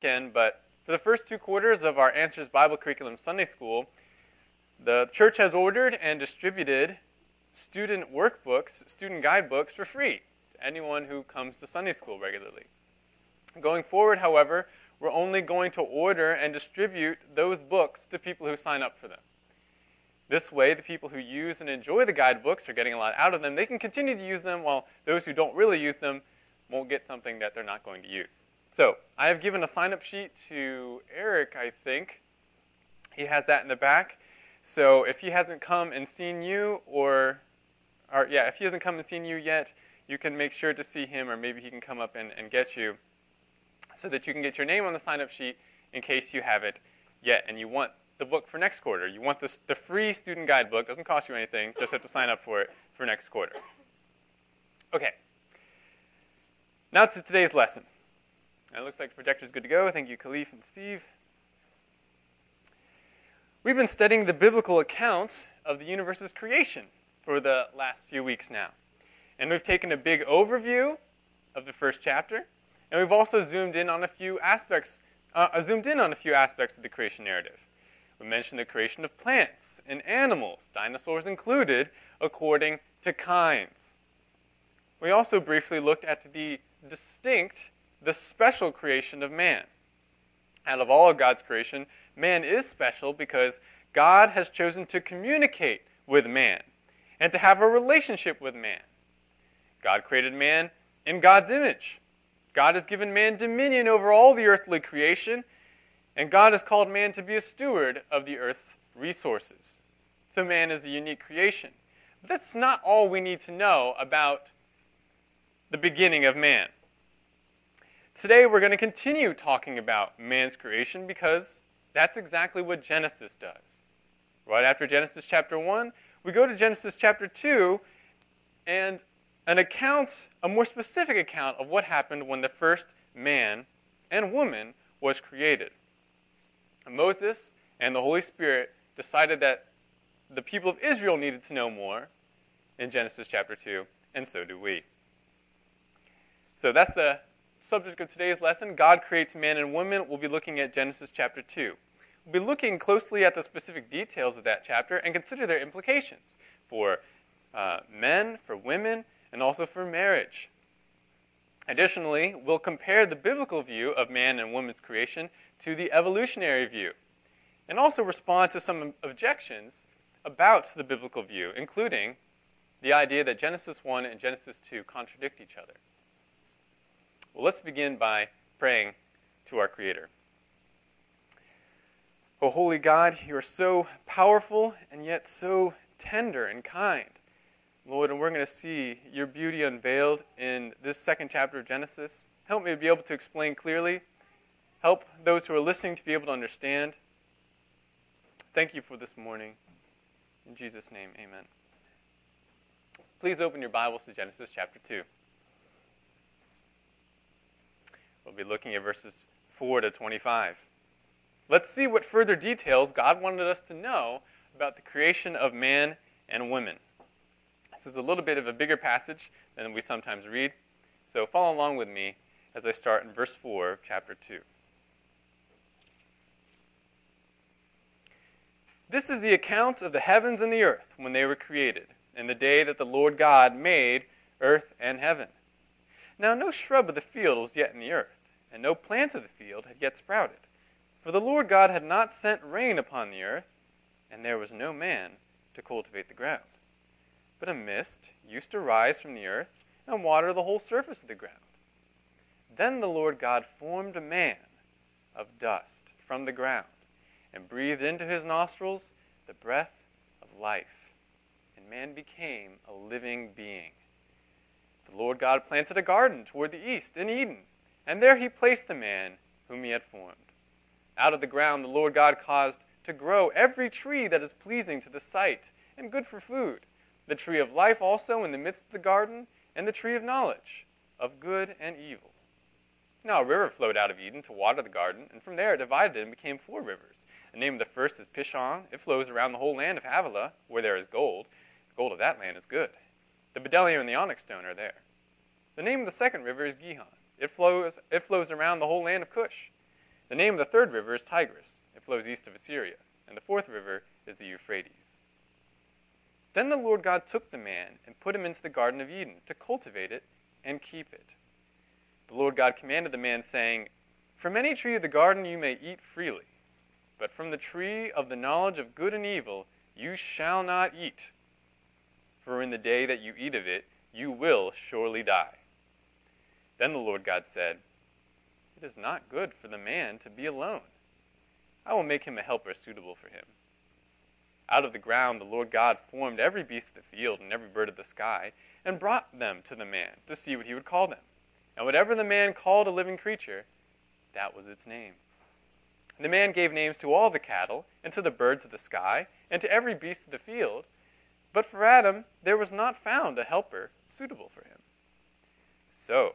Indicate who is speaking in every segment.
Speaker 1: but for the first two quarters of our Answers Bible Curriculum Sunday School, the church has ordered and distributed student workbooks, student guidebooks for free to anyone who comes to Sunday school regularly. Going forward, however, we're only going to order and distribute those books to people who sign up for them. This way, the people who use and enjoy the guidebooks are getting a lot out of them. They can continue to use them, while those who don't really use them won't get something that they're not going to use. So I have given a sign-up sheet to Eric, I think. He has that in the back. So if he hasn't come and seen you, or, or yeah, if he hasn't come and seen you yet, you can make sure to see him, or maybe he can come up and, and get you, so that you can get your name on the sign-up sheet in case you haven't yet, and you want the book for next quarter. You want this, the free student guidebook. Doesn't cost you anything. Just have to sign up for it for next quarter. Okay. Now to today's lesson. It looks like the projector is good to go. Thank you, Khalif and Steve. We've been studying the biblical account of the universe's creation for the last few weeks now. And we've taken a big overview of the first chapter, and we've also zoomed in on a few aspects, uh, zoomed in on a few aspects of the creation narrative. We mentioned the creation of plants and animals, dinosaurs included, according to kinds. We also briefly looked at the distinct the special creation of man. Out of all of God's creation, man is special because God has chosen to communicate with man and to have a relationship with man. God created man in God's image. God has given man dominion over all the earthly creation, and God has called man to be a steward of the earth's resources. So man is a unique creation. But that's not all we need to know about the beginning of man. Today we're going to continue talking about man's creation because that's exactly what Genesis does. Right after Genesis chapter 1, we go to Genesis chapter 2 and an account, a more specific account of what happened when the first man and woman was created. Moses and the Holy Spirit decided that the people of Israel needed to know more in Genesis chapter 2, and so do we. So that's the subject of today's lesson, God creates man and woman, we'll be looking at Genesis chapter 2. We'll be looking closely at the specific details of that chapter and consider their implications for uh, men, for women, and also for marriage. Additionally, we'll compare the biblical view of man and woman's creation to the evolutionary view, and also respond to some objections about the biblical view, including the idea that Genesis 1 and Genesis 2 contradict each other. Well, let's begin by praying to our Creator. Oh, holy God, you are so powerful and yet so tender and kind. Lord, and we're going to see your beauty unveiled in this second chapter of Genesis. Help me to be able to explain clearly. Help those who are listening to be able to understand. Thank you for this morning. In Jesus' name, amen. Please open your Bibles to Genesis chapter 2. We'll be looking at verses 4 to 25. Let's see what further details God wanted us to know about the creation of man and women. This is a little bit of a bigger passage than we sometimes read, so follow along with me as I start in verse 4 of chapter 2. This is the account of the heavens and the earth when they were created, in the day that the Lord God made earth and heaven. Now no shrub of the field was yet in the earth and no plant of the field had yet sprouted. For the Lord God had not sent rain upon the earth, and there was no man to cultivate the ground. But a mist used to rise from the earth and water the whole surface of the ground. Then the Lord God formed a man of dust from the ground, and breathed into his nostrils the breath of life, and man became a living being. The Lord God planted a garden toward the east in Eden and there he placed the man whom he had formed. Out of the ground the Lord God caused to grow every tree that is pleasing to the sight and good for food, the tree of life also in the midst of the garden, and the tree of knowledge of good and evil. Now a river flowed out of Eden to water the garden, and from there it divided and became four rivers. The name of the first is Pishon. It flows around the whole land of Havilah, where there is gold. The gold of that land is good. The bdellium and the onyx stone are there. The name of the second river is Gihon. It flows, it flows around the whole land of Cush. The name of the third river is Tigris. It flows east of Assyria. And the fourth river is the Euphrates. Then the Lord God took the man and put him into the Garden of Eden to cultivate it and keep it. The Lord God commanded the man, saying, From any tree of the garden you may eat freely, but from the tree of the knowledge of good and evil you shall not eat. For in the day that you eat of it, you will surely die. Then the Lord God said, It is not good for the man to be alone. I will make him a helper suitable for him. Out of the ground the Lord God formed every beast of the field and every bird of the sky, and brought them to the man to see what he would call them. And whatever the man called a living creature, that was its name. The man gave names to all the cattle, and to the birds of the sky, and to every beast of the field. But for Adam there was not found a helper suitable for him. So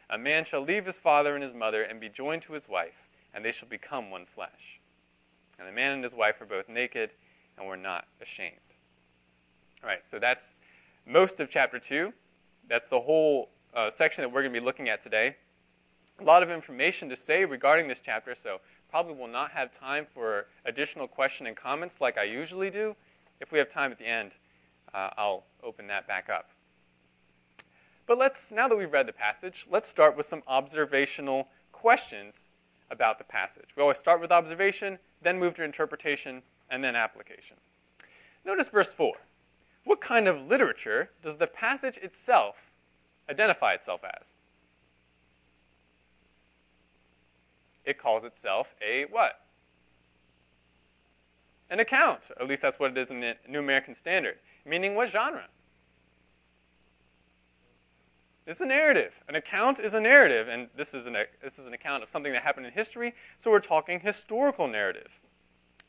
Speaker 1: a man shall leave his father and his mother and be joined to his wife, and they shall become one flesh. And the man and his wife were both naked and were not ashamed. All right, so that's most of chapter 2. That's the whole uh, section that we're going to be looking at today a lot of information to say regarding this chapter, so probably will not have time for additional question and comments like I usually do. If we have time at the end, uh, I'll open that back up. But let's, now that we've read the passage, let's start with some observational questions about the passage. We always start with observation, then move to interpretation, and then application. Notice verse 4. What kind of literature does the passage itself identify itself as? it calls itself a what? An account. At least that's what it is in the New American Standard. Meaning what genre? It's a narrative. An account is a narrative, and this is an, this is an account of something that happened in history, so we're talking historical narrative.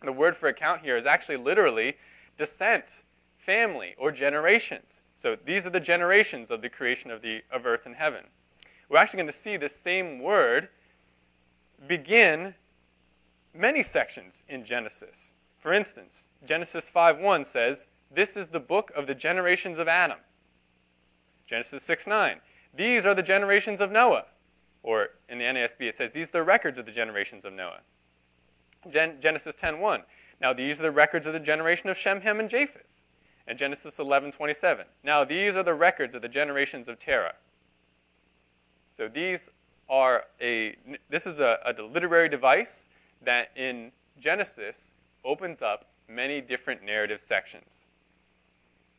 Speaker 1: The word for account here is actually literally descent, family, or generations. So these are the generations of the creation of, the, of earth and heaven. We're actually going to see the same word begin many sections in Genesis. For instance, Genesis 5:1 says, "This is the book of the generations of Adam." Genesis 6 9. "These are the generations of Noah." Or in the NASB it says, "These are the records of the generations of Noah." Gen- Genesis 10:1, "Now these are the records of the generation of Shem, Ham, and Japheth." And Genesis 11:27, "Now these are the records of the generations of Terah." So these are a, this is a, a literary device that in Genesis opens up many different narrative sections.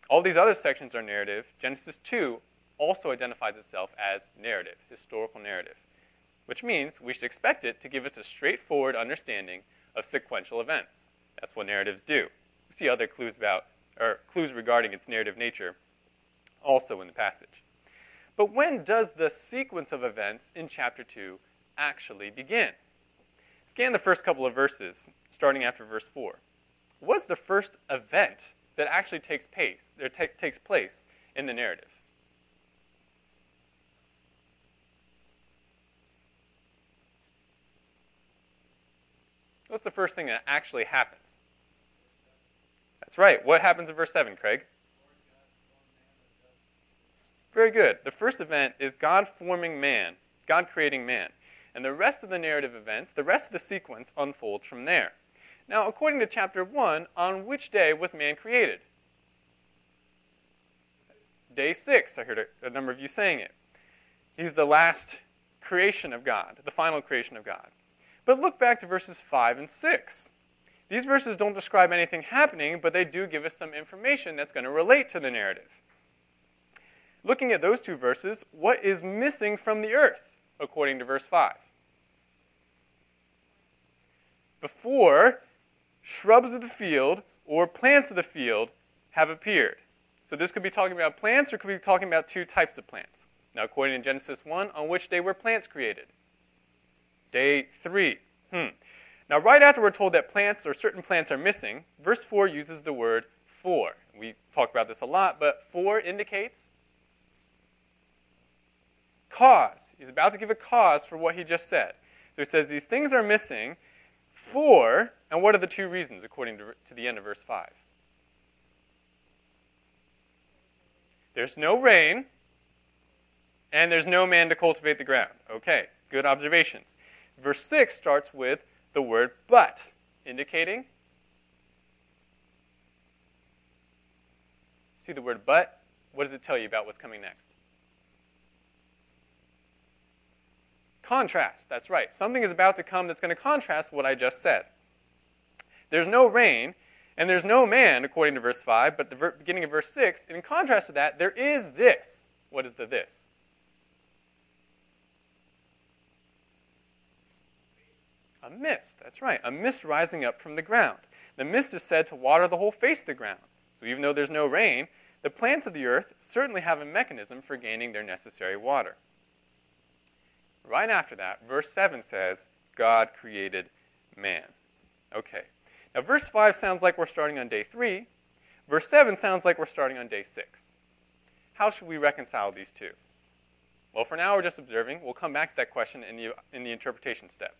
Speaker 1: All these other sections are narrative. Genesis 2 also identifies itself as narrative, historical narrative, which means we should expect it to give us a straightforward understanding of sequential events. That's what narratives do. We see other clues about or clues regarding its narrative nature also in the passage. But when does the sequence of events in chapter 2 actually begin? Scan the first couple of verses, starting after verse 4. What's the first event that actually takes place, or takes place in the narrative? What's the first thing that actually happens? That's right. What happens in verse 7, Craig? Very good. The first event is God forming man, God creating man. And the rest of the narrative events, the rest of the sequence unfolds from there. Now, according to chapter 1, on which day was man created? Day 6. I heard a, a number of you saying it. He's the last creation of God, the final creation of God. But look back to verses 5 and 6. These verses don't describe anything happening, but they do give us some information that's going to relate to the narrative looking at those two verses, what is missing from the earth, according to verse 5? Before shrubs of the field or plants of the field have appeared. So this could be talking about plants or could be talking about two types of plants. Now, according to Genesis 1, on which day were plants created? Day 3. Hmm. Now, right after we're told that plants or certain plants are missing, verse 4 uses the word for. We talk about this a lot, but for indicates cause. He's about to give a cause for what he just said. So he says these things are missing for, and what are the two reasons according to, to the end of verse 5? There's no rain, and there's no man to cultivate the ground. Okay, good observations. Verse 6 starts with the word but, indicating. See the word but? What does it tell you about what's coming next? Contrast, that's right. Something is about to come that's going to contrast what I just said. There's no rain, and there's no man, according to verse 5, but the beginning of verse 6, in contrast to that, there is this. What is the this? A mist, that's right. A mist rising up from the ground. The mist is said to water the whole face of the ground. So even though there's no rain, the plants of the earth certainly have a mechanism for gaining their necessary water. Right after that, verse 7 says, God created man. Okay. Now, verse 5 sounds like we're starting on day 3. Verse 7 sounds like we're starting on day 6. How should we reconcile these two? Well, for now, we're just observing. We'll come back to that question in the, in the interpretation step.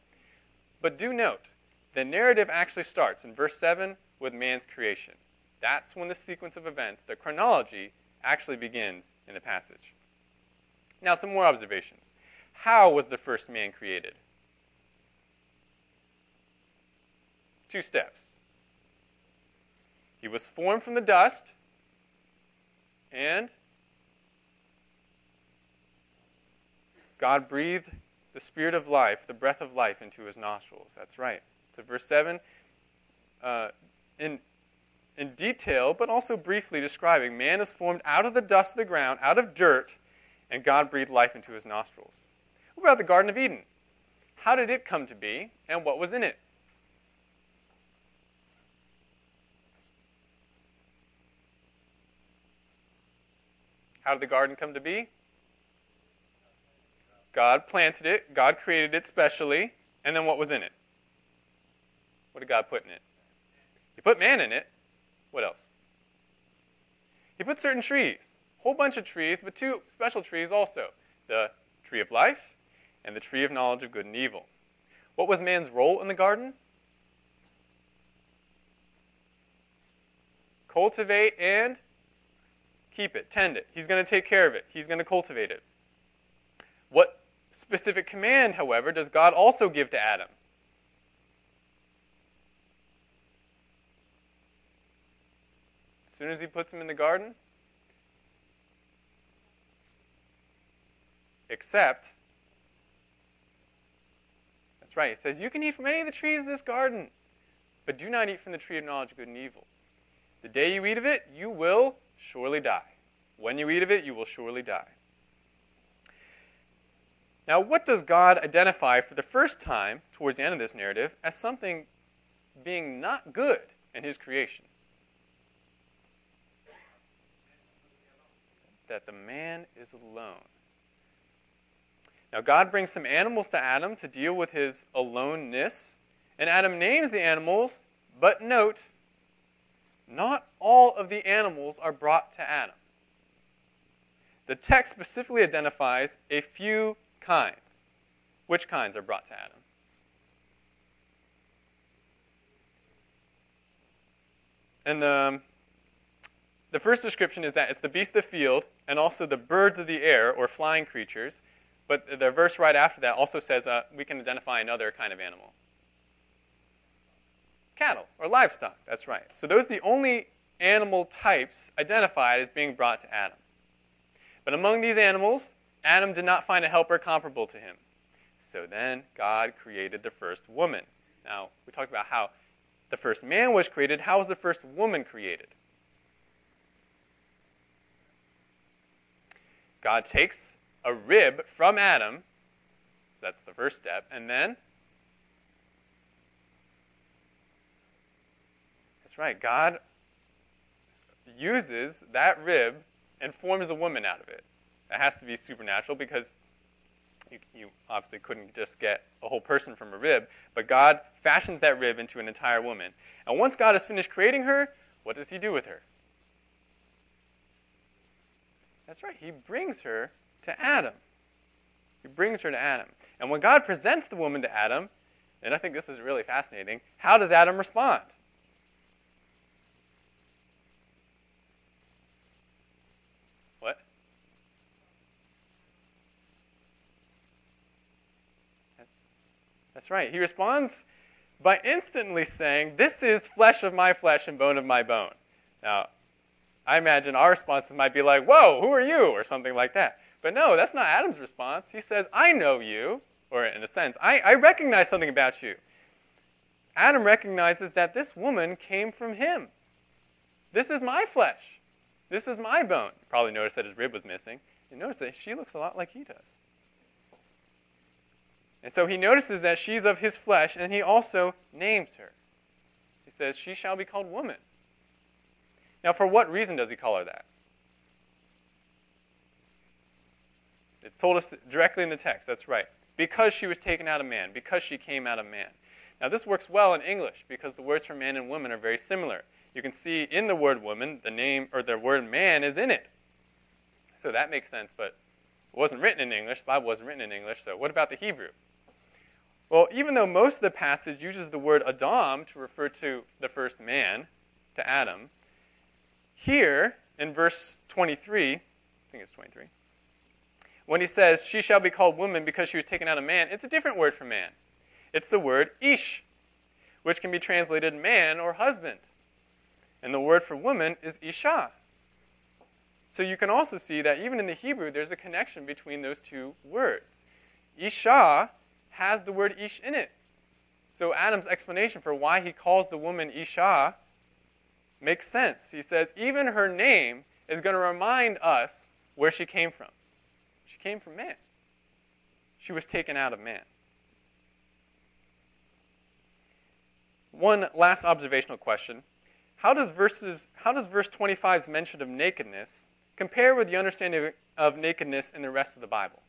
Speaker 1: But do note, the narrative actually starts in verse 7 with man's creation. That's when the sequence of events, the chronology, actually begins in the passage. Now, some more observations. How was the first man created? Two steps. He was formed from the dust, and God breathed the spirit of life, the breath of life, into his nostrils. That's right. So, verse 7, uh, in, in detail, but also briefly describing man is formed out of the dust of the ground, out of dirt, and God breathed life into his nostrils. About the Garden of Eden? How did it come to be, and what was in it? How did the garden come to be? God planted it, God created it specially, and then what was in it? What did God put in it? He put man in it. What else? He put certain trees, a whole bunch of trees, but two special trees also the tree of life and the tree of knowledge of good and evil. What was man's role in the garden? Cultivate and keep it, tend it. He's going to take care of it, he's going to cultivate it. What specific command, however, does God also give to Adam? As soon as he puts him in the garden? Except, that's right, he says, You can eat from any of the trees of this garden, but do not eat from the tree of knowledge of good and evil. The day you eat of it, you will surely die. When you eat of it, you will surely die. Now, what does God identify for the first time towards the end of this narrative as something being not good in his creation? That the man is alone. Now, God brings some animals to Adam to deal with his aloneness, and Adam names the animals, but note, not all of the animals are brought to Adam. The text specifically identifies a few kinds. Which kinds are brought to Adam? And the, um, the first description is that it's the beasts of the field and also the birds of the air or flying creatures. But the verse right after that also says uh, we can identify another kind of animal cattle or livestock. That's right. So those are the only animal types identified as being brought to Adam. But among these animals, Adam did not find a helper comparable to him. So then God created the first woman. Now, we talked about how the first man was created. How was the first woman created? God takes a rib from Adam. That's the first step. And then, that's right, God uses that rib and forms a woman out of it. It has to be supernatural because you, you obviously couldn't just get a whole person from a rib, but God fashions that rib into an entire woman. And once God has finished creating her, what does he do with her? That's right, he brings her to Adam. He brings her to Adam. And when God presents the woman to Adam, and I think this is really fascinating, how does Adam respond? What? That's right. He responds by instantly saying, This is flesh of my flesh and bone of my bone. Now, I imagine our responses might be like, Whoa, who are you? or something like that. But no, that's not Adam's response. He says, I know you, or in a sense, I, I recognize something about you. Adam recognizes that this woman came from him. This is my flesh. This is my bone. You probably noticed that his rib was missing. You notice that she looks a lot like he does. And so he notices that she's of his flesh, and he also names her. He says, She shall be called woman. Now, for what reason does he call her that? It's told us directly in the text, that's right. Because she was taken out of man, because she came out of man. Now, this works well in English because the words for man and woman are very similar. You can see in the word woman, the name or the word man is in it. So that makes sense, but it wasn't written in English. The Bible wasn't written in English, so what about the Hebrew? Well, even though most of the passage uses the word Adam to refer to the first man, to Adam, here in verse 23, I think it's 23, when he says, She shall be called woman because she was taken out of man, it's a different word for man. It's the word ish, which can be translated man or husband. And the word for woman is isha. So you can also see that even in the Hebrew, there's a connection between those two words. Isha has the word ish in it. So Adam's explanation for why he calls the woman Isha makes sense. He says, even her name is going to remind us where she came from. Came from man. She was taken out of man. One last observational question. How does, verses, how does verse 25's mention of nakedness compare with the understanding of nakedness in the rest of the Bible?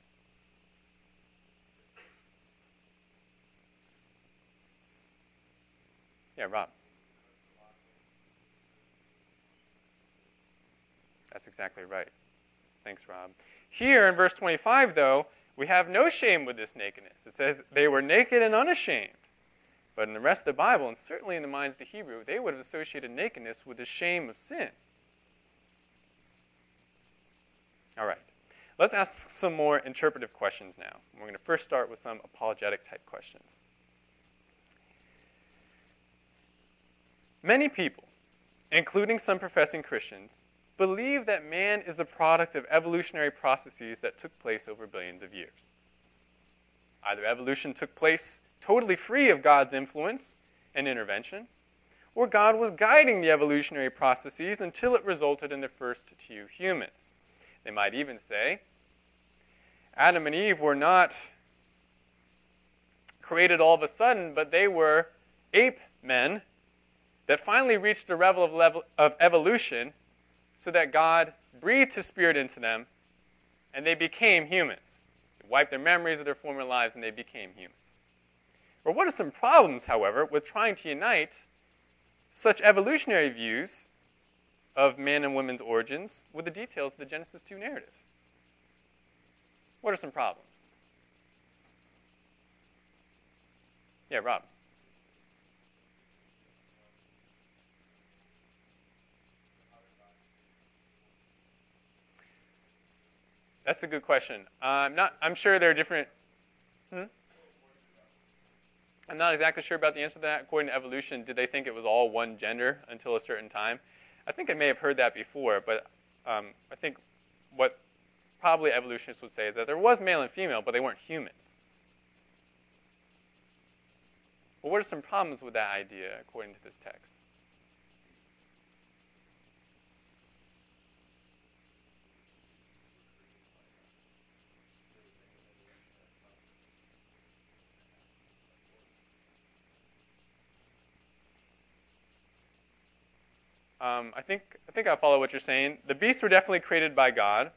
Speaker 1: Yeah, Rob. That's exactly right. Thanks, Rob. Here in verse 25, though, we have no shame with this nakedness. It says they were naked and unashamed. But in the rest of the Bible, and certainly in the minds of the Hebrew, they would have associated nakedness with the shame of sin. All right. Let's ask some more interpretive questions now. We're going to first start with some apologetic type questions. Many people, including some professing Christians, believe that man is the product of evolutionary processes that took place over billions of years. Either evolution took place totally free of God's influence and intervention, or God was guiding the evolutionary processes until it resulted in the first two humans. They might even say Adam and Eve were not created all of a sudden, but they were ape men that finally reached a level of, level of evolution so that God breathed his spirit into them and they became humans. He wiped their memories of their former lives and they became humans. Or what are some problems, however, with trying to unite such evolutionary views of man and woman's origins with the details of the Genesis 2 narrative? What are some problems? Yeah, Rob. That's a good question. I'm not. I'm sure there are different. Hmm? I'm not exactly sure about the answer to that. According to evolution, did they think it was all one gender until a certain time? I think I may have heard that before, but um, I think what probably evolutionists would say is that there was male and female, but they weren't humans. Well, what are some problems with that idea according to this text? Um, I think I think I follow what you're saying. The beasts were definitely created by God,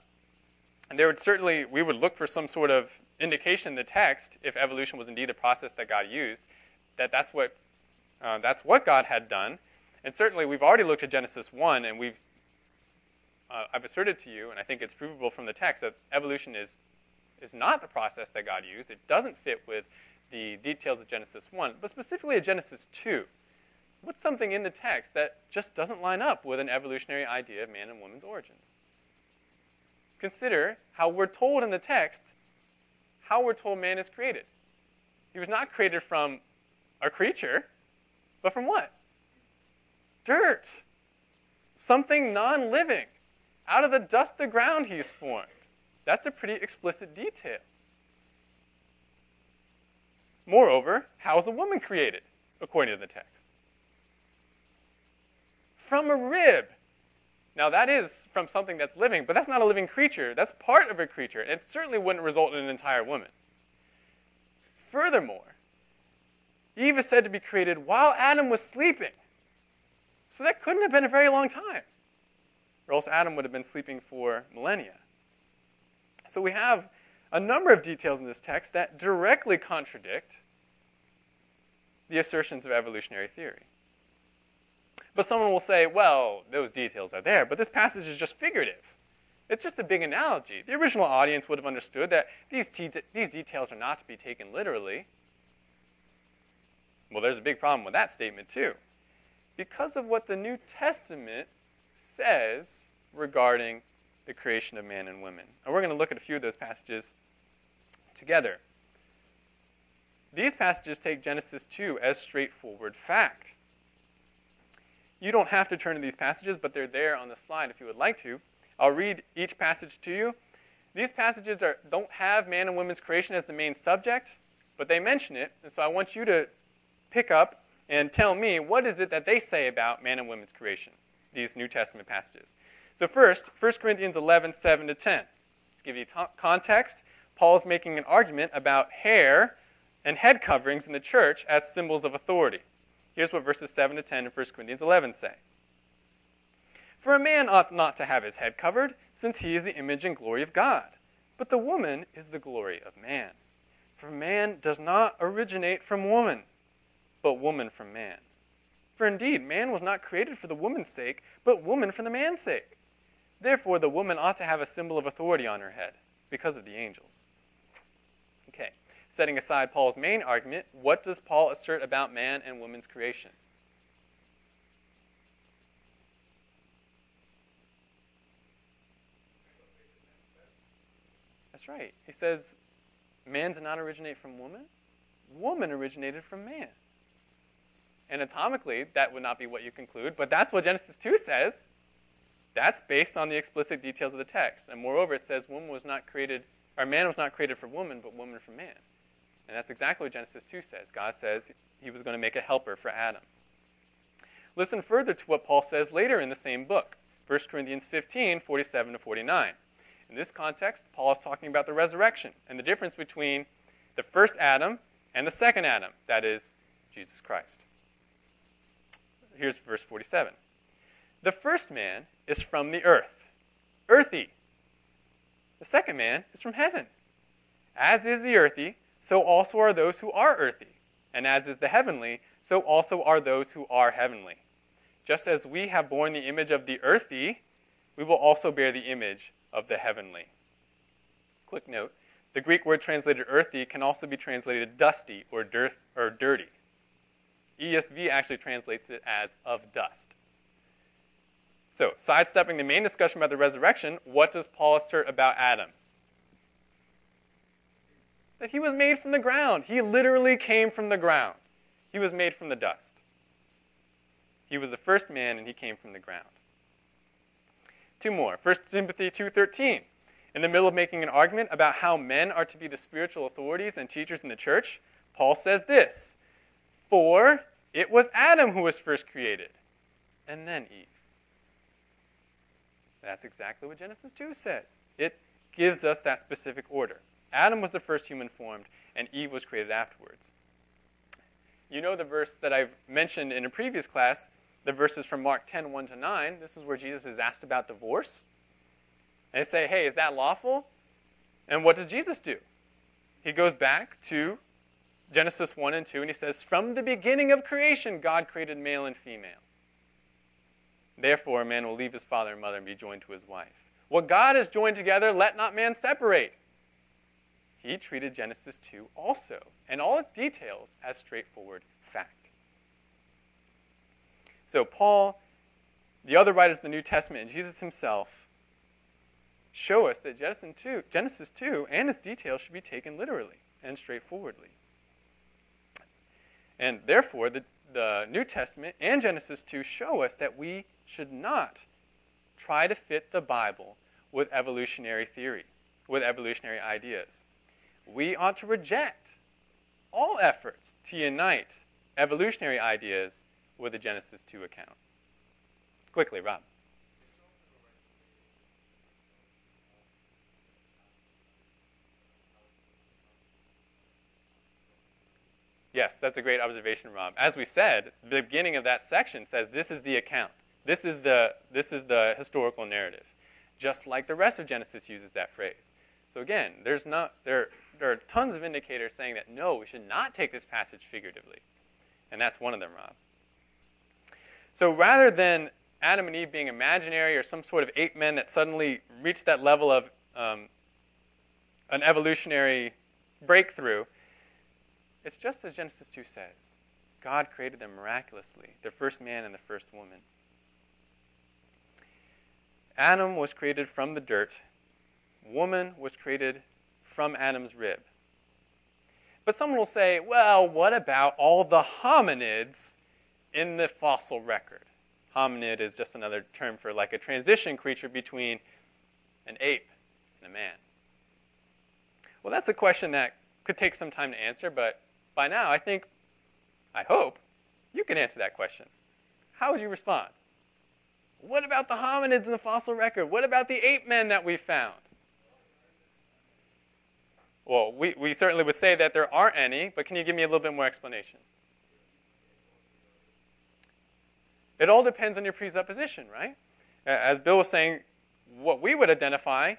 Speaker 1: and there would certainly we would look for some sort of indication in the text if evolution was indeed the process that God used. that that's what, uh, that's what God had done. And certainly we've already looked at Genesis 1, and we've, uh, I've asserted to you, and I think it's provable from the text, that evolution is, is not the process that God used. It doesn't fit with the details of Genesis 1, but specifically of Genesis 2. What's something in the text that just doesn't line up with an evolutionary idea of man and woman's origins? Consider how we're told in the text how we're told man is created. He was not created from a creature, but from what? Dirt. Something non living. Out of the dust the ground he's formed. That's a pretty explicit detail. Moreover, how is a woman created, according to the text? From a rib. Now, that is from something that's living, but that's not a living creature. That's part of a creature, and it certainly wouldn't result in an entire woman. Furthermore, Eve is said to be created while Adam was sleeping. So that couldn't have been a very long time, or else Adam would have been sleeping for millennia. So we have a number of details in this text that directly contradict the assertions of evolutionary theory. But someone will say, well, those details are there, but this passage is just figurative. It's just a big analogy. The original audience would have understood that these, these details are not to be taken literally. Well, there's a big problem with that statement, too. Because of what the New Testament says regarding the creation of man and women. And we're going to look at a few of those passages together. These passages take Genesis 2 as straightforward fact. You don't have to turn to these passages, but they're there on the slide if you would like to. I'll read each passage to you. These passages are, don't have man and woman's creation as the main subject, but they mention it. And so I want you to pick up and tell me what is it that they say about man and woman's creation, these New Testament passages. So first, 1 Corinthians 11, 7 to 10. To give you context, Paul is making an argument about hair and head coverings in the church as symbols of authority. Here's what verses 7 to 10 in 1 Corinthians 11 say. For a man ought not to have his head covered, since he is the image and glory of God. But the woman is the glory of man. For man does not originate from woman, but woman from man. For indeed, man was not created for the woman's sake, but woman for the man's sake. Therefore, the woman ought to have a symbol of authority on her head, because of the angels. Setting aside Paul's main argument, what does Paul assert about man and woman's creation? That's right. He says, man did not originate from woman, woman originated from man. Anatomically, that would not be what you conclude, but that's what Genesis 2 says. That's based on the explicit details of the text. And moreover, it says woman was not created, or man was not created for woman, but woman for man. And that's exactly what Genesis 2 says. God says he was going to make a helper for Adam. Listen further to what Paul says later in the same book, 1 Corinthians 15, 47 to 49. In this context, Paul is talking about the resurrection and the difference between the first Adam and the second Adam, that is, Jesus Christ. Here's verse 47. The first man is from the earth, earthy. The second man is from heaven. As is the earthy, so also are those who are earthy. And as is the heavenly, so also are those who are heavenly. Just as we have borne the image of the earthy, we will also bear the image of the heavenly. Quick note the Greek word translated earthy can also be translated dusty or, dirt, or dirty. ESV actually translates it as of dust. So, sidestepping the main discussion about the resurrection, what does Paul assert about Adam? That he was made from the ground. He literally came from the ground. He was made from the dust. He was the first man and he came from the ground. Two more. 1 Timothy 2:13. In the middle of making an argument about how men are to be the spiritual authorities and teachers in the church, Paul says this: "For it was Adam who was first created, and then Eve." That's exactly what Genesis 2 says. It gives us that specific order. Adam was the first human formed, and Eve was created afterwards. You know the verse that I've mentioned in a previous class, the verses from Mark 10 1 to 9. This is where Jesus is asked about divorce. And they say, hey, is that lawful? And what does Jesus do? He goes back to Genesis 1 and 2, and he says, From the beginning of creation, God created male and female. Therefore, a man will leave his father and mother and be joined to his wife. What God has joined together, let not man separate. He treated Genesis 2 also, and all its details, as straightforward fact. So, Paul, the other writers of the New Testament, and Jesus himself show us that Genesis 2, Genesis 2 and its details should be taken literally and straightforwardly. And therefore, the, the New Testament and Genesis 2 show us that we should not try to fit the Bible with evolutionary theory, with evolutionary ideas. We ought to reject all efforts to unite evolutionary ideas with the Genesis 2 account. Quickly, Rob. Yes, that's a great observation, Rob. As we said, the beginning of that section says this is the account. This is the, this is the historical narrative, just like the rest of Genesis uses that phrase. So again, there's not, there, there are tons of indicators saying that no, we should not take this passage figuratively. And that's one of them, Rob. So rather than Adam and Eve being imaginary or some sort of ape men that suddenly reached that level of um, an evolutionary breakthrough, it's just as Genesis 2 says God created them miraculously, the first man and the first woman. Adam was created from the dirt, woman was created from Adam's rib. But someone will say, well, what about all the hominids in the fossil record? Hominid is just another term for like a transition creature between an ape and a man. Well, that's a question that could take some time to answer, but by now, I think, I hope, you can answer that question. How would you respond? What about the hominids in the fossil record? What about the ape men that we found? Well, we, we certainly would say that there aren't any, but can you give me a little bit more explanation? It all depends on your presupposition, right? As Bill was saying, what we would identify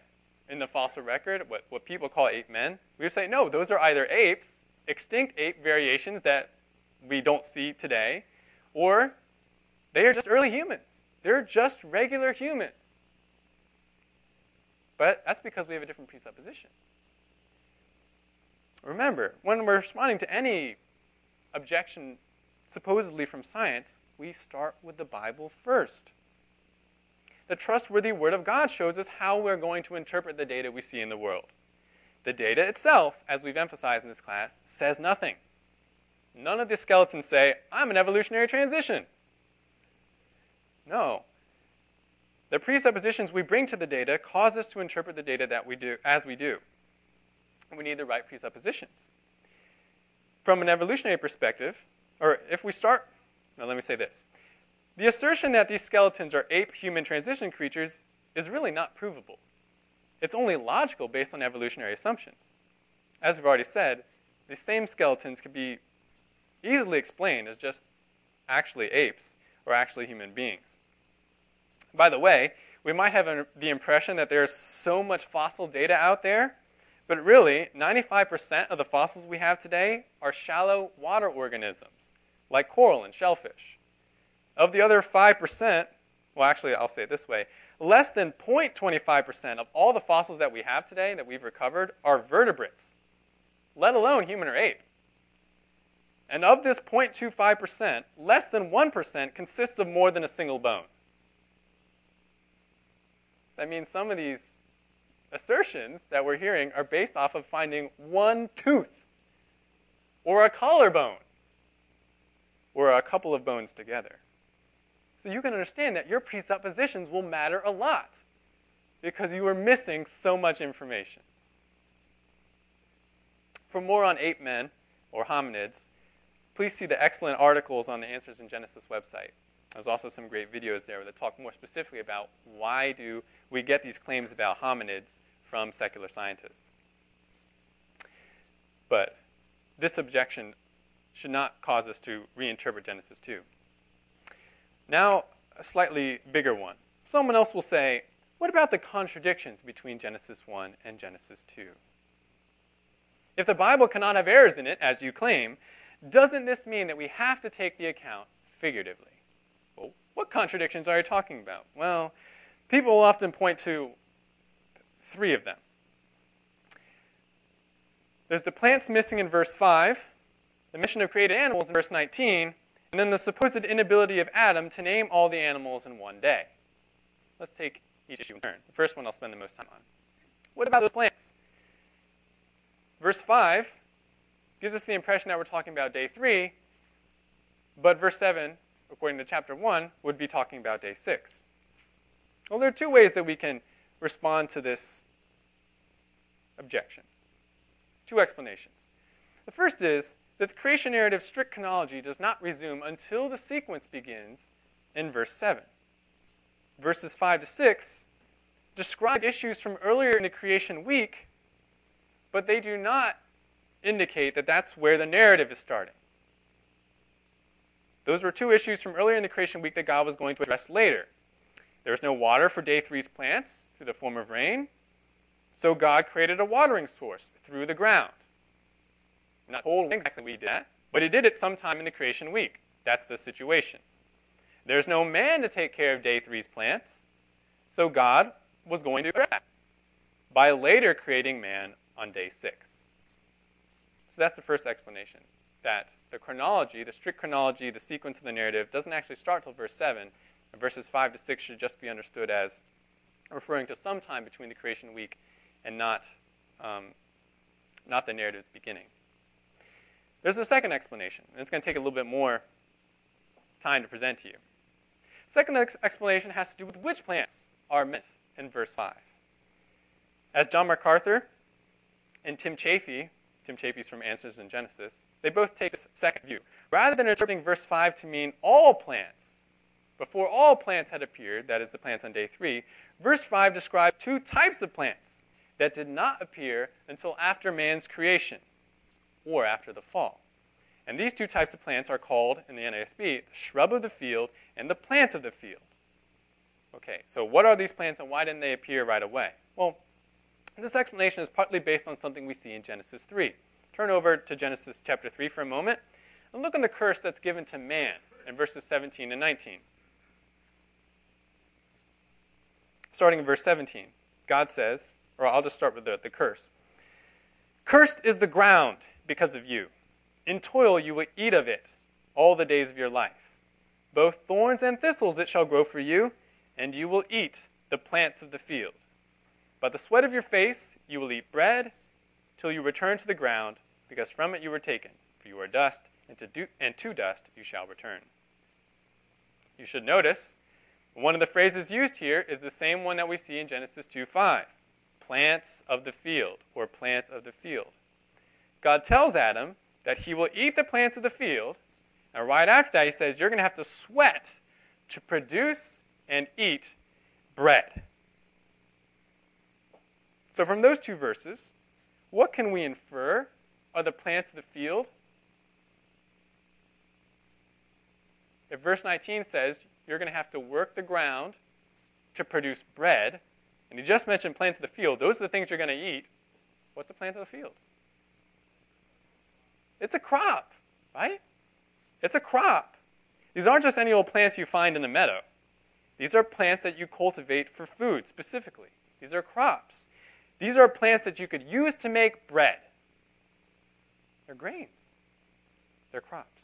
Speaker 1: in the fossil record, what, what people call ape men, we would say, no, those are either apes extinct ape variations that we don't see today, or they are just early humans. They're just regular humans. But that's because we have a different presupposition. Remember, when we're responding to any objection supposedly from science, we start with the Bible first. The trustworthy Word of God shows us how we're going to interpret the data we see in the world. The data itself, as we've emphasized in this class, says nothing. None of the skeletons say, I'm an evolutionary transition. No. The presuppositions we bring to the data cause us to interpret the data that we do as we do. We need the right presuppositions. From an evolutionary perspective, or if we start, now let me say this. The assertion that these skeletons are ape-human transition creatures is really not provable. It's only logical based on evolutionary assumptions. As we've already said, the same skeletons could be easily explained as just actually apes or actually human beings. By the way, we might have the impression that there's so much fossil data out there, but really, 95% of the fossils we have today are shallow water organisms, like coral and shellfish. Of the other 5%, well, actually, I'll say it this way less than 0.25% of all the fossils that we have today that we've recovered are vertebrates, let alone human or ape. And of this 0.25%, less than 1% consists of more than a single bone. That means some of these assertions that we're hearing are based off of finding one tooth or a collarbone or a couple of bones together. So you can understand that your presuppositions will matter a lot because you are missing so much information. For more on ape men or hominids, please see the excellent articles on the Answers in Genesis website. There's also some great videos there that talk more specifically about why do we get these claims about hominids from secular scientists. But this objection should not cause us to reinterpret Genesis 2. Now, a slightly bigger one. Someone else will say, what about the contradictions between Genesis 1 and Genesis 2? If the Bible cannot have errors in it, as you claim, doesn't this mean that we have to take the account figuratively? What contradictions are you talking about? Well, people will often point to three of them. There's the plants missing in verse 5, the mission of created animals in verse 19, and then the supposed inability of Adam to name all the animals in one day. Let's take each issue in turn. The first one I'll spend the most time on. What about those plants? Verse 5 gives us the impression that we're talking about day 3, but verse 7, according to chapter 1, would be talking about day 6. Well, there are two ways that we can respond to this objection. Two explanations. The first is that the creation narrative strict chronology does not resume until the sequence begins in verse 7. Verses 5 to 6 describe issues from earlier in the creation week, but they do not indicate that that's where the narrative is starting. Those were two issues from earlier in the creation week that God was going to address later. There was no water for day three's plants through the form of rain, so God created a watering source through the ground. Not told exactly we did that, but he did it sometime in the creation week. That's the situation. There's no man to take care of day three's plants, so God was going to address that by later creating man on day six. So that's the first explanation that the chronology, the strict chronology, the sequence of the narrative, doesn't actually start till verse 7, and verses 5 to 6 should just be understood as referring to some time between the creation week and not, um, not the narrative's beginning. There's a second explanation, and it's going to take a little bit more time to present to you. Second ex- explanation has to do with which plants are meant in verse 5. As John MacArthur and Tim Chaffey, Tim Chaffey's from Answers in Genesis, they both take this second view. Rather than interpreting verse 5 to mean all plants, before all plants had appeared, that is, the plants on day 3, verse 5 describes two types of plants that did not appear until after man's creation or after the fall. And these two types of plants are called, in the NASB, the shrub of the field and the plant of the field. Okay, so what are these plants and why didn't they appear right away? Well, this explanation is partly based on something we see in Genesis 3. Turn over to Genesis chapter 3 for a moment and look on the curse that's given to man in verses 17 and 19. Starting in verse 17, God says, or I'll just start with the, the curse. Cursed is the ground because of you. In toil you will eat of it all the days of your life. Both thorns and thistles it shall grow for you, and you will eat the plants of the field. By the sweat of your face you will eat bread till you return to the ground, because from it you were taken. For you are dust, and to, do, and to dust you shall return. You should notice one of the phrases used here is the same one that we see in Genesis 2 5 plants of the field, or plants of the field. God tells Adam that he will eat the plants of the field, and right after that, he says, You're going to have to sweat to produce and eat bread. So, from those two verses, what can we infer are the plants of the field? If verse 19 says you're going to have to work the ground to produce bread, and he just mentioned plants of the field. Those are the things you're going to eat. What's a plant of the field? It's a crop, right? It's a crop. These aren't just any old plants you find in the meadow. These are plants that you cultivate for food specifically. These are crops. These are plants that you could use to make bread. They're grains, they're crops.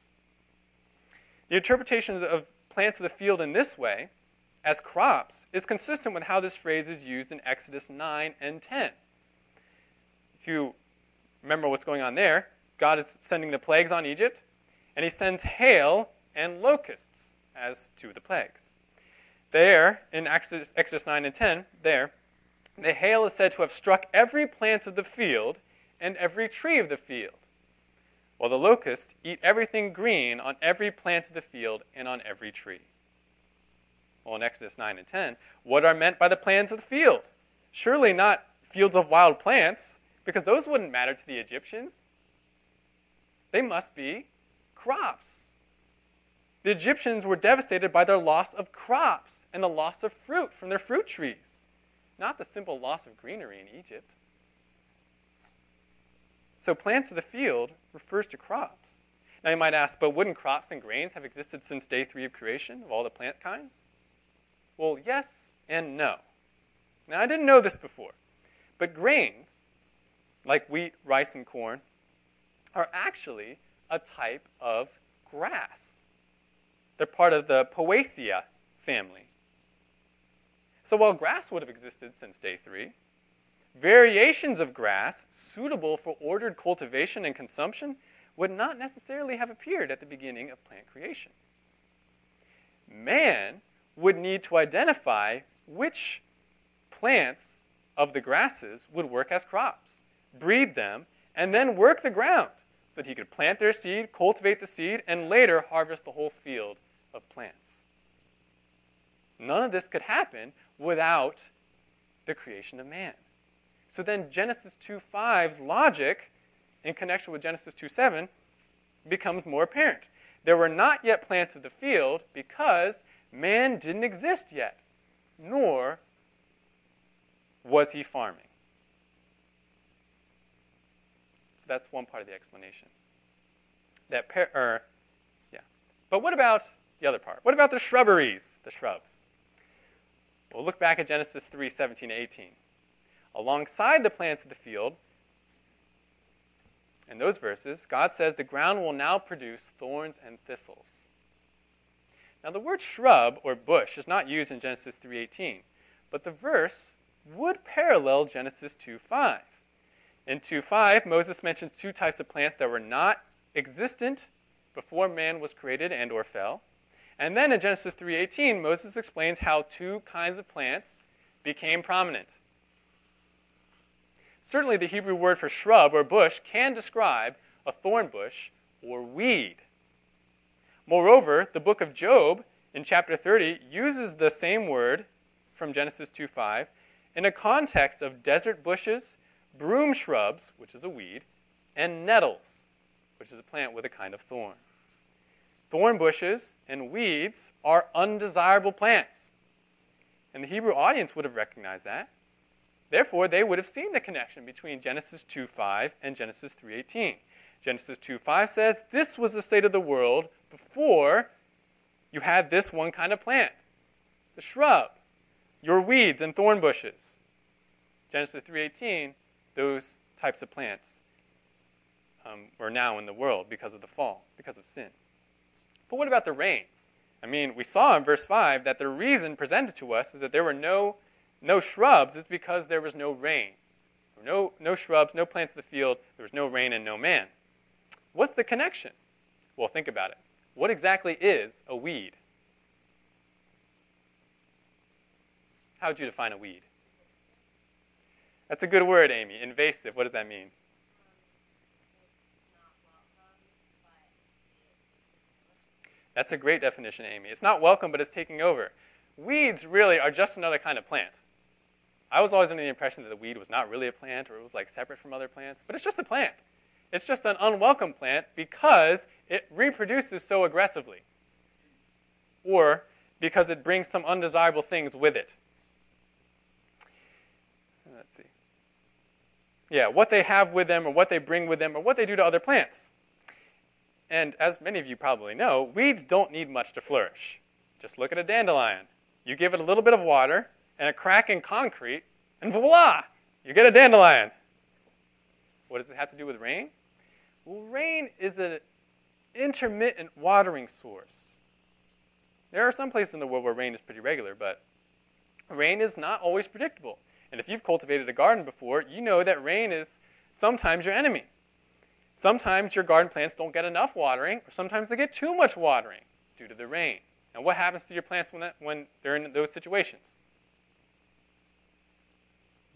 Speaker 1: The interpretation of plants of the field in this way as crops is consistent with how this phrase is used in Exodus 9 and 10. If you remember what's going on there, God is sending the plagues on Egypt, and he sends hail and locusts as two of the plagues. There, in Exodus, Exodus 9 and 10, there, the hail is said to have struck every plant of the field and every tree of the field, while the locusts eat everything green on every plant of the field and on every tree well, in Exodus 9 and 10, what are meant by the plants of the field? Surely not fields of wild plants, because those wouldn't matter to the Egyptians. They must be crops. The Egyptians were devastated by their loss of crops and the loss of fruit from their fruit trees, not the simple loss of greenery in Egypt. So plants of the field refers to crops. Now you might ask, but wouldn't crops and grains have existed since day three of creation of all the plant kinds? Well, yes and no. Now I didn't know this before, but grains, like wheat, rice, and corn, are actually a type of grass. They're part of the Poaceae family. So while grass would have existed since day three, variations of grass suitable for ordered cultivation and consumption would not necessarily have appeared at the beginning of plant creation. Man would need to identify which plants of the grasses would work as crops, breed them, and then work the ground so that he could plant their seed, cultivate the seed, and later harvest the whole field of plants. None of this could happen without the creation of man. So then Genesis 2:5's logic in connection with Genesis 2:7 becomes more apparent. There were not yet plants of the field because man didn't exist yet, nor was he farming. So that's one part of the explanation. That par- er, yeah. But what about the other part? What about the shrubberies, the shrubs? We'll look back at Genesis 3 17 18. Alongside the plants of the field, in those verses, God says the ground will now produce thorns and thistles. Now the word shrub or bush is not used in Genesis 3:18, but the verse would parallel Genesis 2:5. In 2:5, Moses mentions two types of plants that were not existent before man was created and or fell. And then in Genesis 3:18, Moses explains how two kinds of plants became prominent. Certainly the Hebrew word for shrub or bush can describe a thorn bush or weed. Moreover, the book of Job in chapter 30 uses the same word from Genesis 2:5 in a context of desert bushes, broom shrubs, which is a weed, and nettles, which is a plant with a kind of thorn. Thorn bushes and weeds are undesirable plants. And the Hebrew audience would have recognized that. Therefore, they would have seen the connection between Genesis 2:5 and Genesis 3:18. Genesis 2:5 says, "This was the state of the world before you had this one kind of plant, the shrub, your weeds and thorn bushes." Genesis 3:18, those types of plants um, are now in the world because of the fall, because of sin. But what about the rain? I mean, we saw in verse 5 that the reason presented to us is that there were no, no shrubs is because there was no rain. No, no shrubs, no plants of the field, there was no rain and no man. What's the connection? Well, think about it. What exactly is a weed? How would you define a weed? That's a good word, Amy. Invasive. What does that mean? That's a great definition, Amy. It's not welcome, but it's taking over. Weeds really are just another kind of plant. I was always under the impression that the weed was not really a plant or it was like separate from other plants, but it's just a plant. It's just an unwelcome plant because it reproduces so aggressively or because it brings some undesirable things with it. Let's see. Yeah, what they have with them or what they bring with them or what they do to other plants. And as many of you probably know, weeds don't need much to flourish. Just look at a dandelion. You give it a little bit of water and a crack in concrete, and voila, you get a dandelion. What does it have to do with rain? Well, rain is an intermittent watering source. There are some places in the world where rain is pretty regular, but rain is not always predictable. And if you've cultivated a garden before, you know that rain is sometimes your enemy. Sometimes your garden plants don't get enough watering, or sometimes they get too much watering due to the rain. And what happens to your plants when, that, when they're in those situations?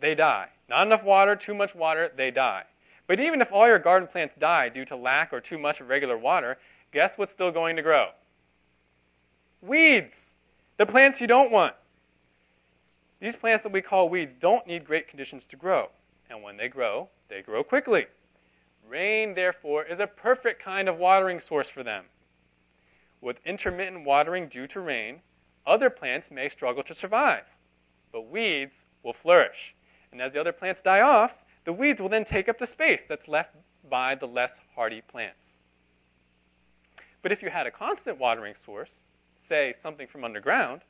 Speaker 1: They die. Not enough water, too much water, they die. But even if all your garden plants die due to lack or too much of regular water, guess what's still going to grow? Weeds. The plants you don't want. These plants that we call weeds don't need great conditions to grow. And when they grow, they grow quickly. Rain, therefore, is a perfect kind of watering source for them. With intermittent watering due to rain, other plants may struggle to survive, but weeds will flourish. And as the other plants die off, the weeds will then take up the space that's left by the less hardy plants. But if you had a constant watering source, say something from underground,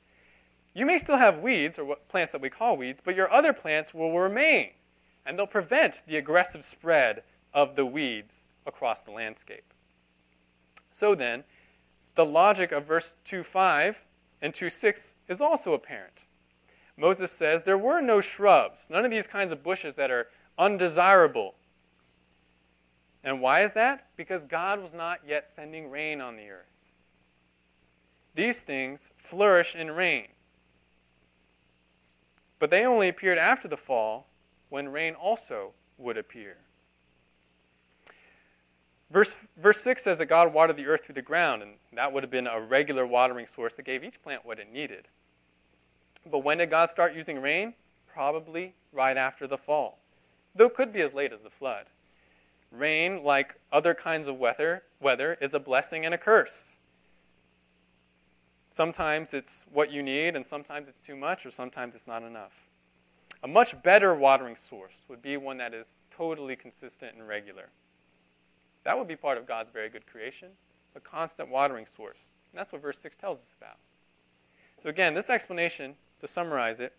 Speaker 1: you may still have weeds, or plants that we call weeds, but your other plants will remain, and they'll prevent the aggressive spread of the weeds across the landscape. So then, the logic of verse 2.5 and 2.6 is also apparent. Moses says there were no shrubs, none of these kinds of bushes that are undesirable. And why is that? Because God was not yet sending rain on the earth. These things flourish in rain. But they only appeared after the fall when rain also would appear. Verse, verse 6 says that God watered the earth through the ground, and that would have been a regular watering source that gave each plant what it needed. But when did God start using rain? Probably right after the fall, though it could be as late as the flood. Rain, like other kinds of weather, weather is a blessing and a curse. Sometimes it's what you need, and sometimes it's too much, or sometimes it's not enough. A much better watering source would be one that is totally consistent and regular. That would be part of God's very good creation, a constant watering source. And that's what verse 6 tells us about. So, again, this explanation, to summarize it,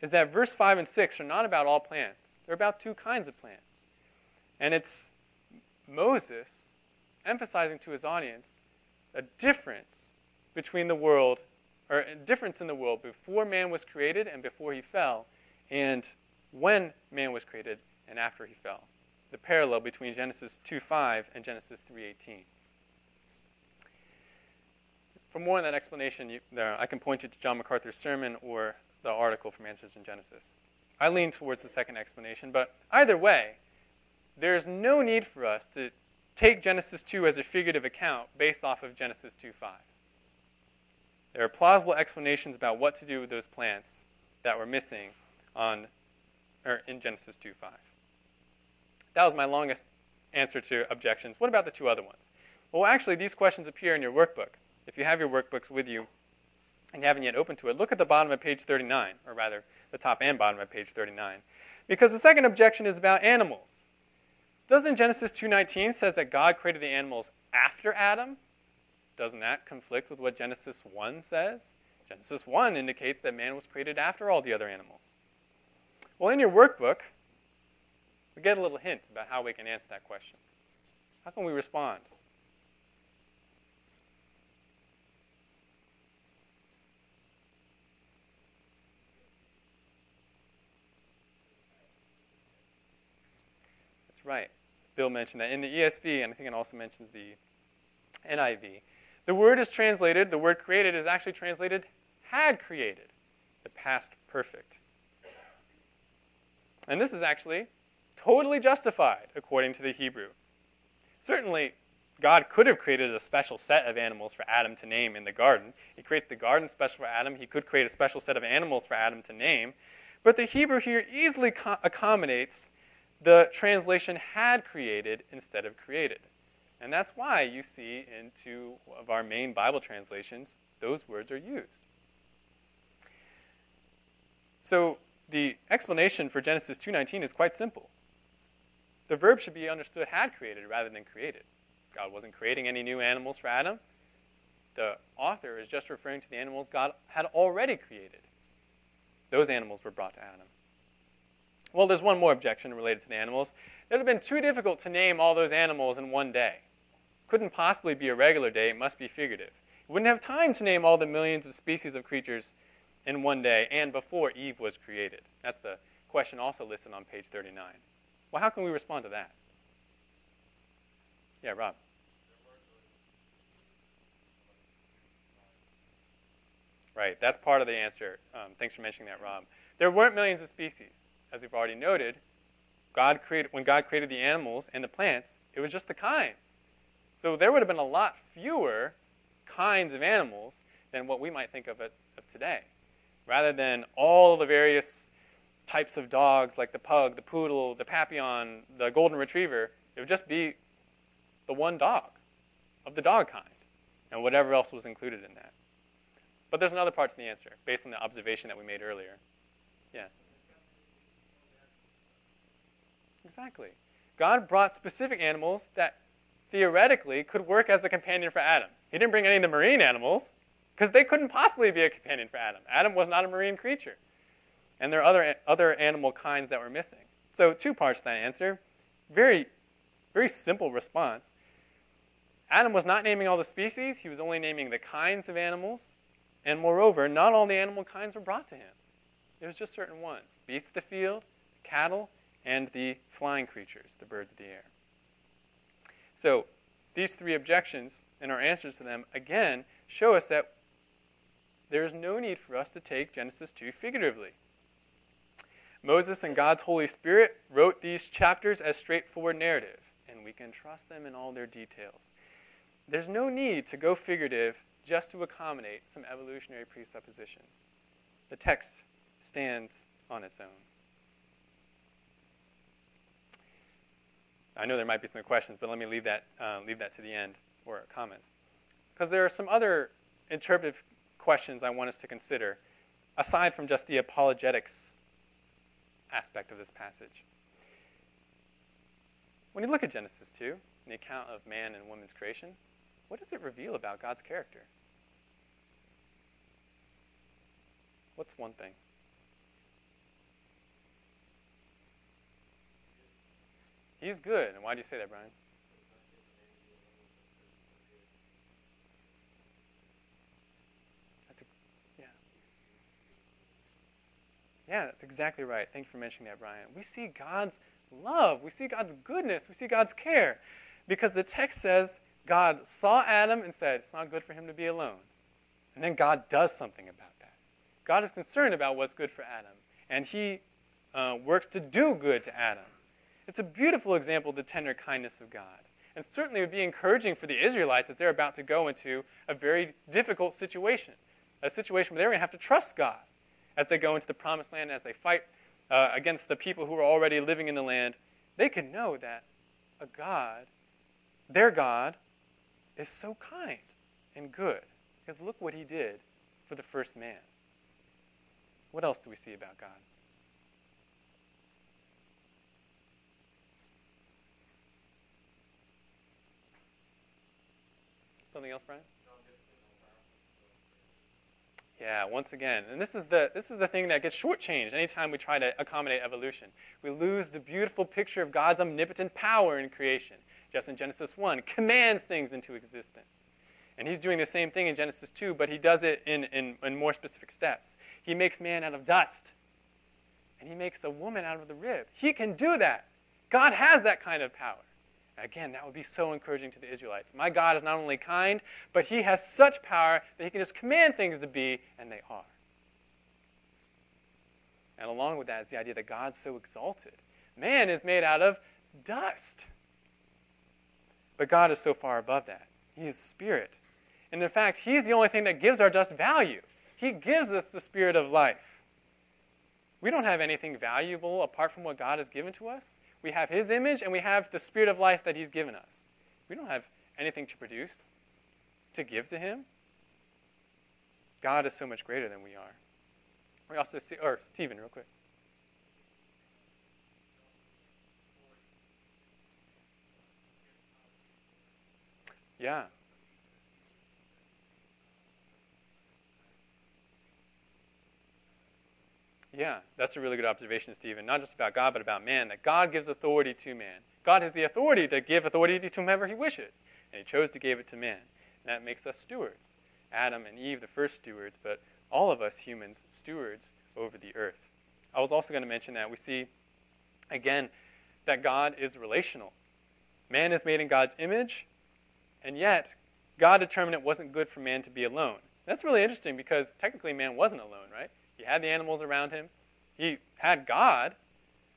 Speaker 1: is that verse 5 and 6 are not about all plants, they're about two kinds of plants. And it's Moses emphasizing to his audience a difference between the world, or a difference in the world before man was created and before he fell, and when man was created and after he fell. The parallel between Genesis 2:5 and Genesis 3:18. For more on that explanation, you, I can point you to John MacArthur's sermon or the article from Answers in Genesis. I lean towards the second explanation, but either way, there's no need for us to take Genesis 2 as a figurative account based off of Genesis 2.5. There are plausible explanations about what to do with those plants that were missing on, or in Genesis 2.5. That was my longest answer to objections. What about the two other ones? Well, actually, these questions appear in your workbook. If you have your workbooks with you and you haven't yet opened to it, look at the bottom of page 39, or rather, the top and bottom of page 39. Because the second objection is about animals. Doesn't Genesis 2:19 says that God created the animals after Adam? Doesn't that conflict with what Genesis 1 says? Genesis 1 indicates that man was created after all the other animals. Well, in your workbook, we get a little hint about how we can answer that question. How can we respond? That's right. Bill mentioned that in the ESV, and I think it also mentions the NIV. The word is translated, the word created is actually translated had created, the past perfect. And this is actually totally justified according to the Hebrew. Certainly, God could have created a special set of animals for Adam to name in the garden. He creates the garden special for Adam. He could create a special set of animals for Adam to name. But the Hebrew here easily accommodates the translation had created instead of created. And that's why you see in two of our main Bible translations, those words are used. So the explanation for Genesis 2:19 is quite simple. The verb should be understood had created rather than created. God wasn't creating any new animals for Adam. The author is just referring to the animals God had already created. Those animals were brought to Adam. Well, there's one more objection related to the animals. It would have been too difficult to name all those animals in one day. Couldn't possibly be a regular day, it must be figurative. We wouldn't have time to name all the millions of species of creatures in one day and before Eve was created. That's the question also listed on page 39. Well, how can we respond to that? Yeah, Rob. Right, that's part of the answer. Um, thanks for mentioning that, Rob. There weren't millions of species as we've already noted, God created, when God created the animals and the plants, it was just the kinds. So there would have been a lot fewer kinds of animals than what we might think of, it, of today. Rather than all the various types of dogs like the pug, the poodle, the papillon, the golden retriever, it would just be the one dog of the dog kind and whatever else was included in that. But there's another part to the answer based on the observation that we made earlier. Yeah. Exactly. God brought specific animals that theoretically could work as a companion for Adam. He didn't bring any of the marine animals because they couldn't possibly be a companion for Adam. Adam was not a marine creature. And there are other, other animal kinds that were missing. So, two parts to that answer. Very, very simple response. Adam was not naming all the species, he was only naming the kinds of animals. And moreover, not all the animal kinds were brought to him. It was just certain ones beasts of the field, cattle, and the flying creatures, the birds of the air. So, these three objections and our answers to them, again, show us that there is no need for us to take Genesis 2 figuratively. Moses and God's Holy Spirit wrote these chapters as straightforward narrative, and we can trust them in all their details. There's no need to go figurative just to accommodate some evolutionary presuppositions. The text stands on its own. I know there might be some questions, but let me leave that, uh, leave that to the end or comments. Because there are some other interpretive questions I want us to consider, aside from just the apologetics aspect of this passage. When you look at Genesis 2, the account of man and woman's creation, what does it reveal about God's character? What's one thing? He's good. And why do you say that, Brian? That's yeah. Yeah, that's exactly right. Thank you for mentioning that, Brian. We see God's love. We see God's goodness. We see God's care. Because the text says God saw Adam and said, It's not good for him to be alone. And then God does something about that. God is concerned about what's good for Adam. And he uh, works to do good to Adam. It's a beautiful example of the tender kindness of God. And certainly would be encouraging for the Israelites as they're about to go into a very difficult situation, a situation where they're going to have to trust God as they go into the promised land, as they fight uh, against the people who are already living in the land. They can know that a God, their God, is so kind and good. Because look what he did for the first man. What else do we see about God? Something else, Brian? Yeah, once again, and this is the this is the thing that gets shortchanged anytime we try to accommodate evolution. We lose the beautiful picture of God's omnipotent power in creation. Just in Genesis 1, commands things into existence. And he's doing the same thing in Genesis 2, but he does it in, in, in more specific steps. He makes man out of dust, and he makes a woman out of the rib. He can do that. God has that kind of power. Again, that would be so encouraging to the Israelites. My God is not only kind, but he has such power that he can just command things to be, and they are. And along with that is the idea that God's so exalted. Man is made out of dust. But God is so far above that. He is spirit. And in fact, He's the only thing that gives our dust value. He gives us the spirit of life. We don't have anything valuable apart from what God has given to us. We have His image and we have the spirit of life that He's given us. We don't have anything to produce, to give to Him. God is so much greater than we are. We also see, or Stephen, real quick. Yeah. Yeah, that's a really good observation, Stephen. Not just about God, but about man. That God gives authority to man. God has the authority to give authority to whomever he wishes, and he chose to give it to man. And that makes us stewards. Adam and Eve, the first stewards, but all of us humans, stewards over the earth. I was also going to mention that we see, again, that God is relational. Man is made in God's image, and yet God determined it wasn't good for man to be alone. That's really interesting because technically man wasn't alone, right? He had the animals around him. He had God.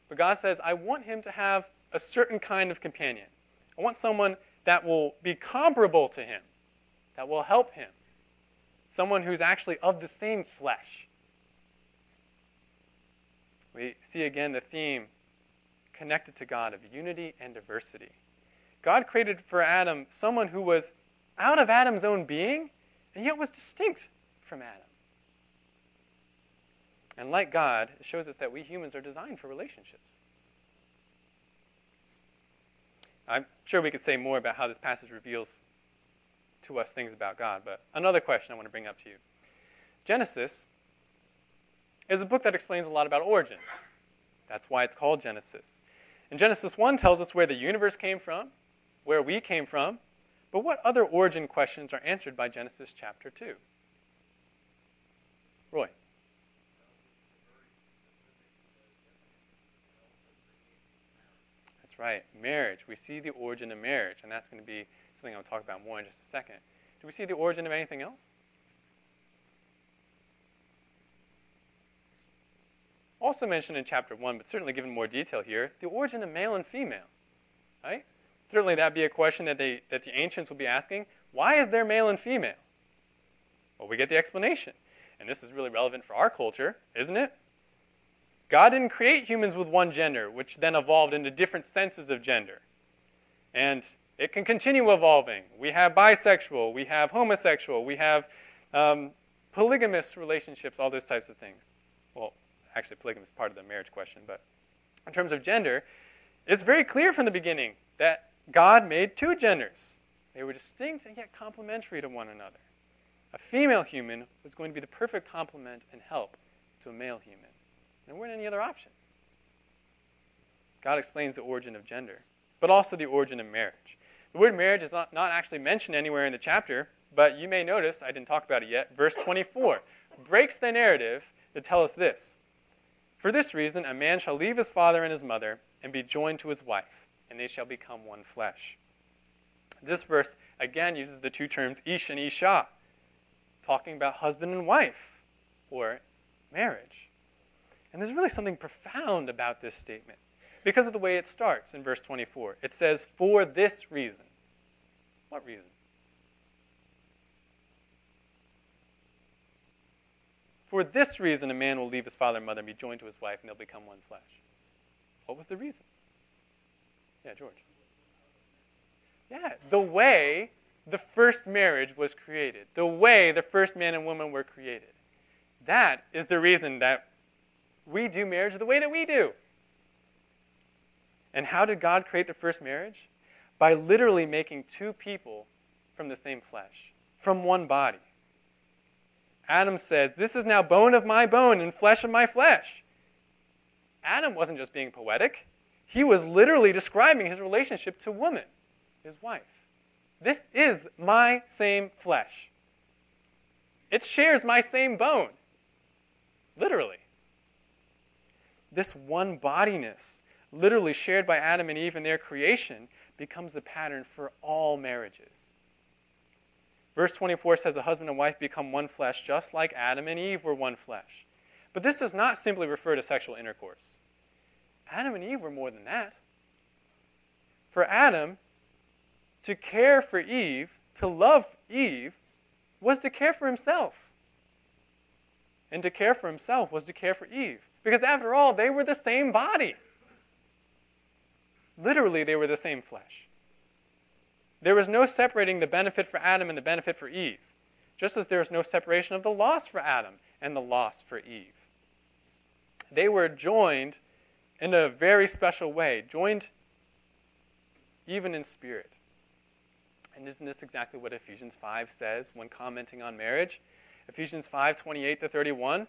Speaker 1: But God says, I want him to have a certain kind of companion. I want someone that will be comparable to him, that will help him. Someone who's actually of the same flesh. We see again the theme connected to God of unity and diversity. God created for Adam someone who was out of Adam's own being, and yet was distinct from Adam. And like God, it shows us that we humans are designed for relationships. I'm sure we could say more about how this passage reveals to us things about God, but another question I want to bring up to you. Genesis is a book that explains a lot about origins. That's why it's called Genesis. And Genesis 1 tells us where the universe came from, where we came from, but what other origin questions are answered by Genesis chapter 2? Roy. That's right, marriage. We see the origin of marriage, and that's going to be something I'll talk about more in just a second. Do we see the origin of anything else? Also mentioned in chapter 1, but certainly given more detail here, the origin of male and female. Right? Certainly that'd be a question that, they, that the ancients will be asking. Why is there male and female? Well, we get the explanation. And this is really relevant for our culture, isn't it? God didn't create humans with one gender, which then evolved into different senses of gender. And it can continue evolving. We have bisexual, we have homosexual, we have um, polygamous relationships, all those types of things. Well, actually, polygamy is part of the marriage question, but in terms of gender, it's very clear from the beginning that God made two genders. They were distinct and yet complementary to one another. A female human was going to be the perfect complement and help to a male human. There weren't any other options. God explains the origin of gender, but also the origin of marriage. The word marriage is not, not actually mentioned anywhere in the chapter, but you may notice, I didn't talk about it yet, verse 24 breaks the narrative to tell us this. For this reason, a man shall leave his father and his mother and be joined to his wife, and they shall become one flesh. This verse again uses the two terms ish and isha, talking about husband and wife or marriage. And there's really something profound about this statement because of the way it starts in verse 24. It says, For this reason. What reason? For this reason, a man will leave his father and mother and be joined to his wife, and they'll become one flesh. What was the reason? Yeah, George. Yeah, the way the first marriage was created, the way the first man and woman were created. That is the reason that we do marriage the way that we do. And how did God create the first marriage? By literally making two people from the same flesh, from one body. Adam says, This is now bone of my bone and flesh of my flesh. Adam wasn't just being poetic, he was literally describing his relationship to woman, his wife. This is my same flesh. It shares my same bone. Literally. This one bodiness literally shared by Adam and Eve in their creation, becomes the pattern for all marriages. Verse 24 says a husband and wife become one flesh, just like Adam and Eve were one flesh. But this does not simply refer to sexual intercourse. Adam and Eve were more than that. For Adam, to care for Eve, to love Eve, was to care for himself. And to care for himself was to care for Eve. Because after all, they were the same body. Literally, they were the same flesh. There was no separating the benefit for Adam and the benefit for Eve, just as there was no separation of the loss for Adam and the loss for Eve. They were joined in a very special way, joined even in spirit. And isn't this exactly what Ephesians 5 says when commenting on marriage? Ephesians 5 28 to 31.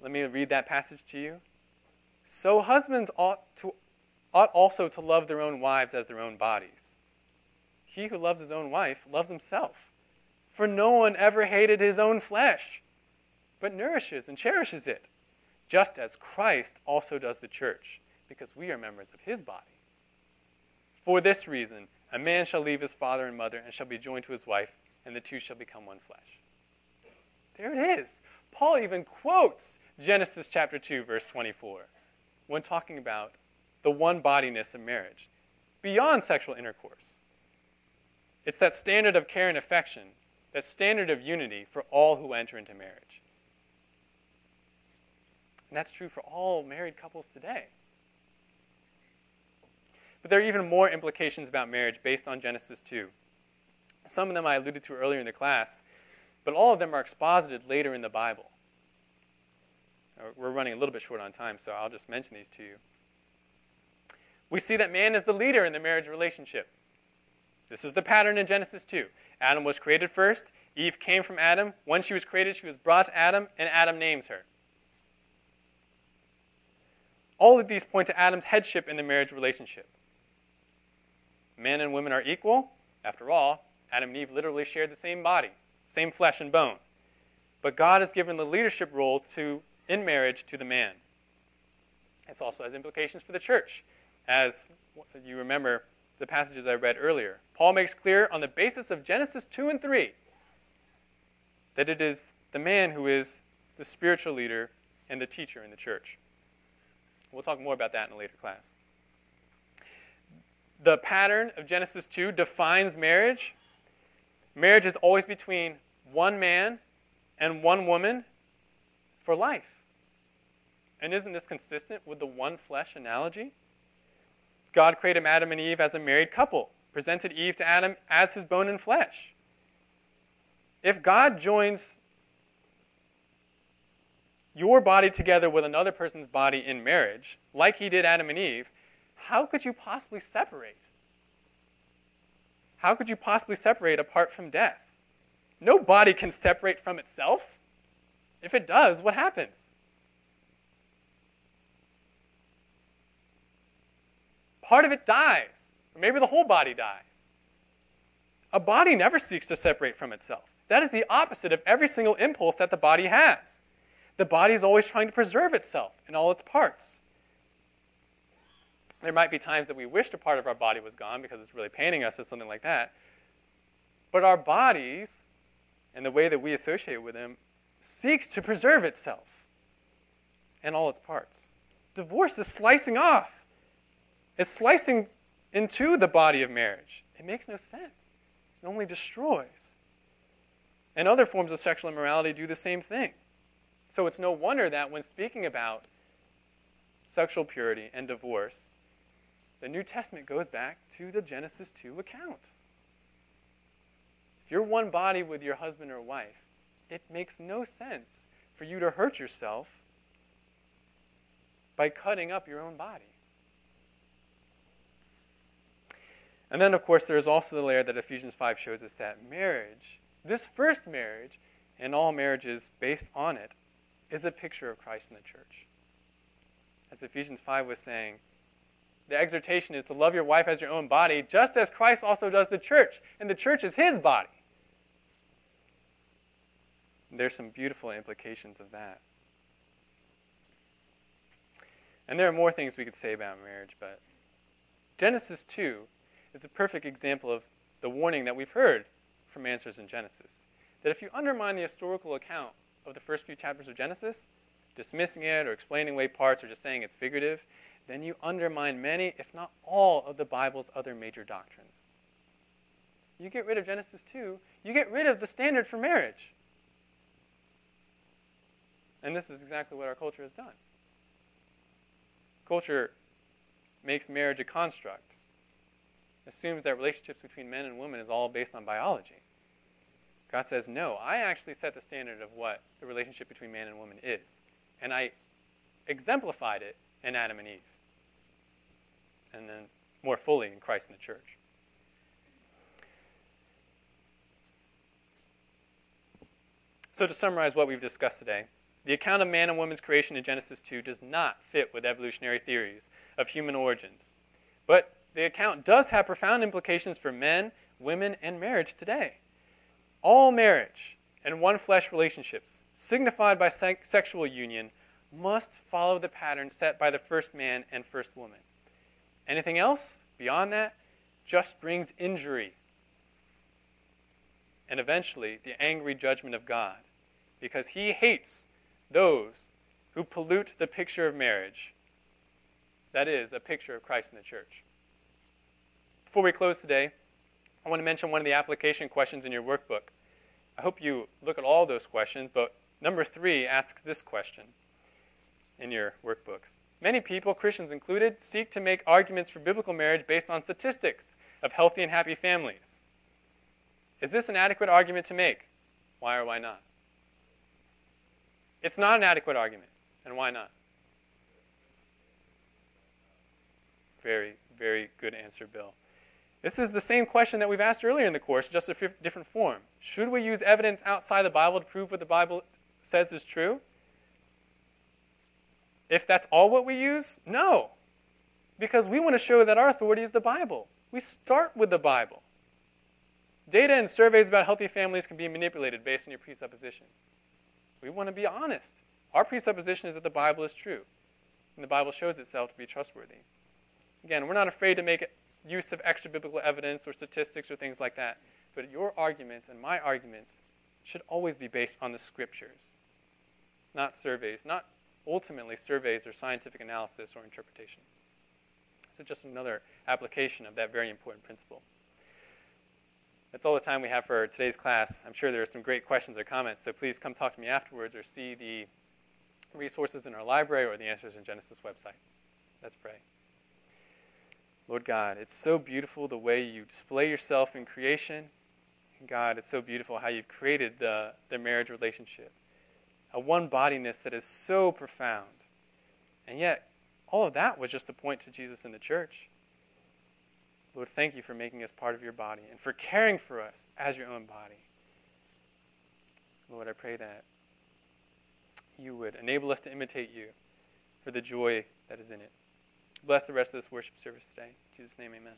Speaker 1: Let me read that passage to you. So husbands ought to ought also to love their own wives as their own bodies. He who loves his own wife loves himself. For no one ever hated his own flesh, but nourishes and cherishes it, just as Christ also does the church, because we are members of his body. For this reason, a man shall leave his father and mother and shall be joined to his wife, and the two shall become one flesh. There it is. Paul even quotes Genesis chapter 2, verse 24, when talking about the one bodiness of marriage, beyond sexual intercourse. It's that standard of care and affection, that standard of unity for all who enter into marriage. And that's true for all married couples today. But there are even more implications about marriage based on Genesis 2. Some of them I alluded to earlier in the class, but all of them are exposited later in the Bible. Uh, we're running a little bit short on time, so I'll just mention these to you. we see that man is the leader in the marriage relationship. This is the pattern in Genesis 2. Adam was created first. Eve came from Adam. When she was created, she was brought to Adam, and Adam names her. All of these point to Adam's headship in the marriage relationship. Men and women are equal. After all, Adam and Eve literally shared the same body, same flesh and bone. But God has given the leadership role to, in marriage to the man. This also has implications for the church. As you remember the passages I read earlier, Paul makes clear on the basis of Genesis 2 and 3 that it is the man who is the spiritual leader and the teacher in the church. We'll talk more about that in a later class. The pattern of Genesis 2 defines marriage. Marriage is always between one man and one woman for life. And isn't this consistent with the one flesh analogy? God created Adam and Eve as a married couple, presented Eve to Adam as his bone and flesh. If God joins your body together with another person's body in marriage, like he did Adam and Eve, how could you possibly separate? How could you possibly separate apart from death? No body can separate from itself. If it does, what happens? Part of it dies, or maybe the whole body dies. A body never seeks to separate from itself. That is the opposite of every single impulse that the body has. The body is always trying to preserve itself in all its parts. There might be times that we wished a part of our body was gone because it's really paining us or something like that. But our bodies and the way that we associate with them seeks to preserve itself and all its parts. Divorce is slicing off. It's slicing into the body of marriage. It makes no sense. It only destroys. And other forms of sexual immorality do the same thing. So it's no wonder that when speaking about sexual purity and divorce, the New Testament goes back to the Genesis 2 account. If you're one body with your husband or wife, it makes no sense for you to hurt yourself by cutting up your own body. And then, of course, there's also the layer that Ephesians 5 shows us that marriage, this first marriage, and all marriages based on it, is a picture of Christ in the church. As Ephesians 5 was saying, the exhortation is to love your wife as your own body, just as Christ also does the church, and the church is his body. And there's some beautiful implications of that. And there are more things we could say about marriage, but Genesis 2 is a perfect example of the warning that we've heard from Answers in Genesis. That if you undermine the historical account of the first few chapters of Genesis, dismissing it or explaining away parts or just saying it's figurative, then you undermine many, if not all, of the Bible's other major doctrines. You get rid of Genesis 2, you get rid of the standard for marriage. And this is exactly what our culture has done. Culture makes marriage a construct, assumes that relationships between men and women is all based on biology. God says, no, I actually set the standard of what the relationship between man and woman is. And I exemplified it in Adam and Eve. And then more fully in Christ and the church. So, to summarize what we've discussed today, the account of man and woman's creation in Genesis 2 does not fit with evolutionary theories of human origins. But the account does have profound implications for men, women, and marriage today. All marriage and one flesh relationships, signified by se- sexual union, must follow the pattern set by the first man and first woman. Anything else beyond that just brings injury and eventually the angry judgment of God because he hates those who pollute the picture of marriage. That is, a picture of Christ in the church. Before we close today, I want to mention one of the application questions in your workbook. I hope you look at all those questions, but number three asks this question in your workbooks. Many people, Christians included, seek to make arguments for biblical marriage based on statistics of healthy and happy families. Is this an adequate argument to make? Why or why not? It's not an adequate argument. And why not? very, very good answer, Bill. This is the same question that we've asked earlier in the course, just a different form. Should we use evidence outside the Bible to prove what the Bible says is true? If that's all what we use, no. Because we want to show that our authority is the Bible. We start with the Bible. Data and surveys about healthy families can be manipulated based on your presuppositions. We want to be honest. Our presupposition is that the Bible is true, and the Bible shows itself to be trustworthy. Again, we're not afraid to make use of extra biblical evidence or statistics or things like that, but your arguments and my arguments should always be based on the scriptures, not surveys, not ultimately surveys or scientific analysis or interpretation. So, just another application of that very important principle. That's all the time we have for today's class. I'm sure there are some great questions or comments, so please come talk to me afterwards or see the resources in our library or the Answers in Genesis website. Let's pray. Lord God, it's so beautiful the way you display yourself in creation. God, it's so beautiful how you've created the, the marriage relationship. A one bodiness that is so profound. And yet, all of that was just to point to Jesus in the church. Lord, thank you for making us part of your body and for caring for us as your own body. Lord, I pray that you would enable us to imitate you for the joy that is in it. Bless the rest of this worship service today. In Jesus' name, amen.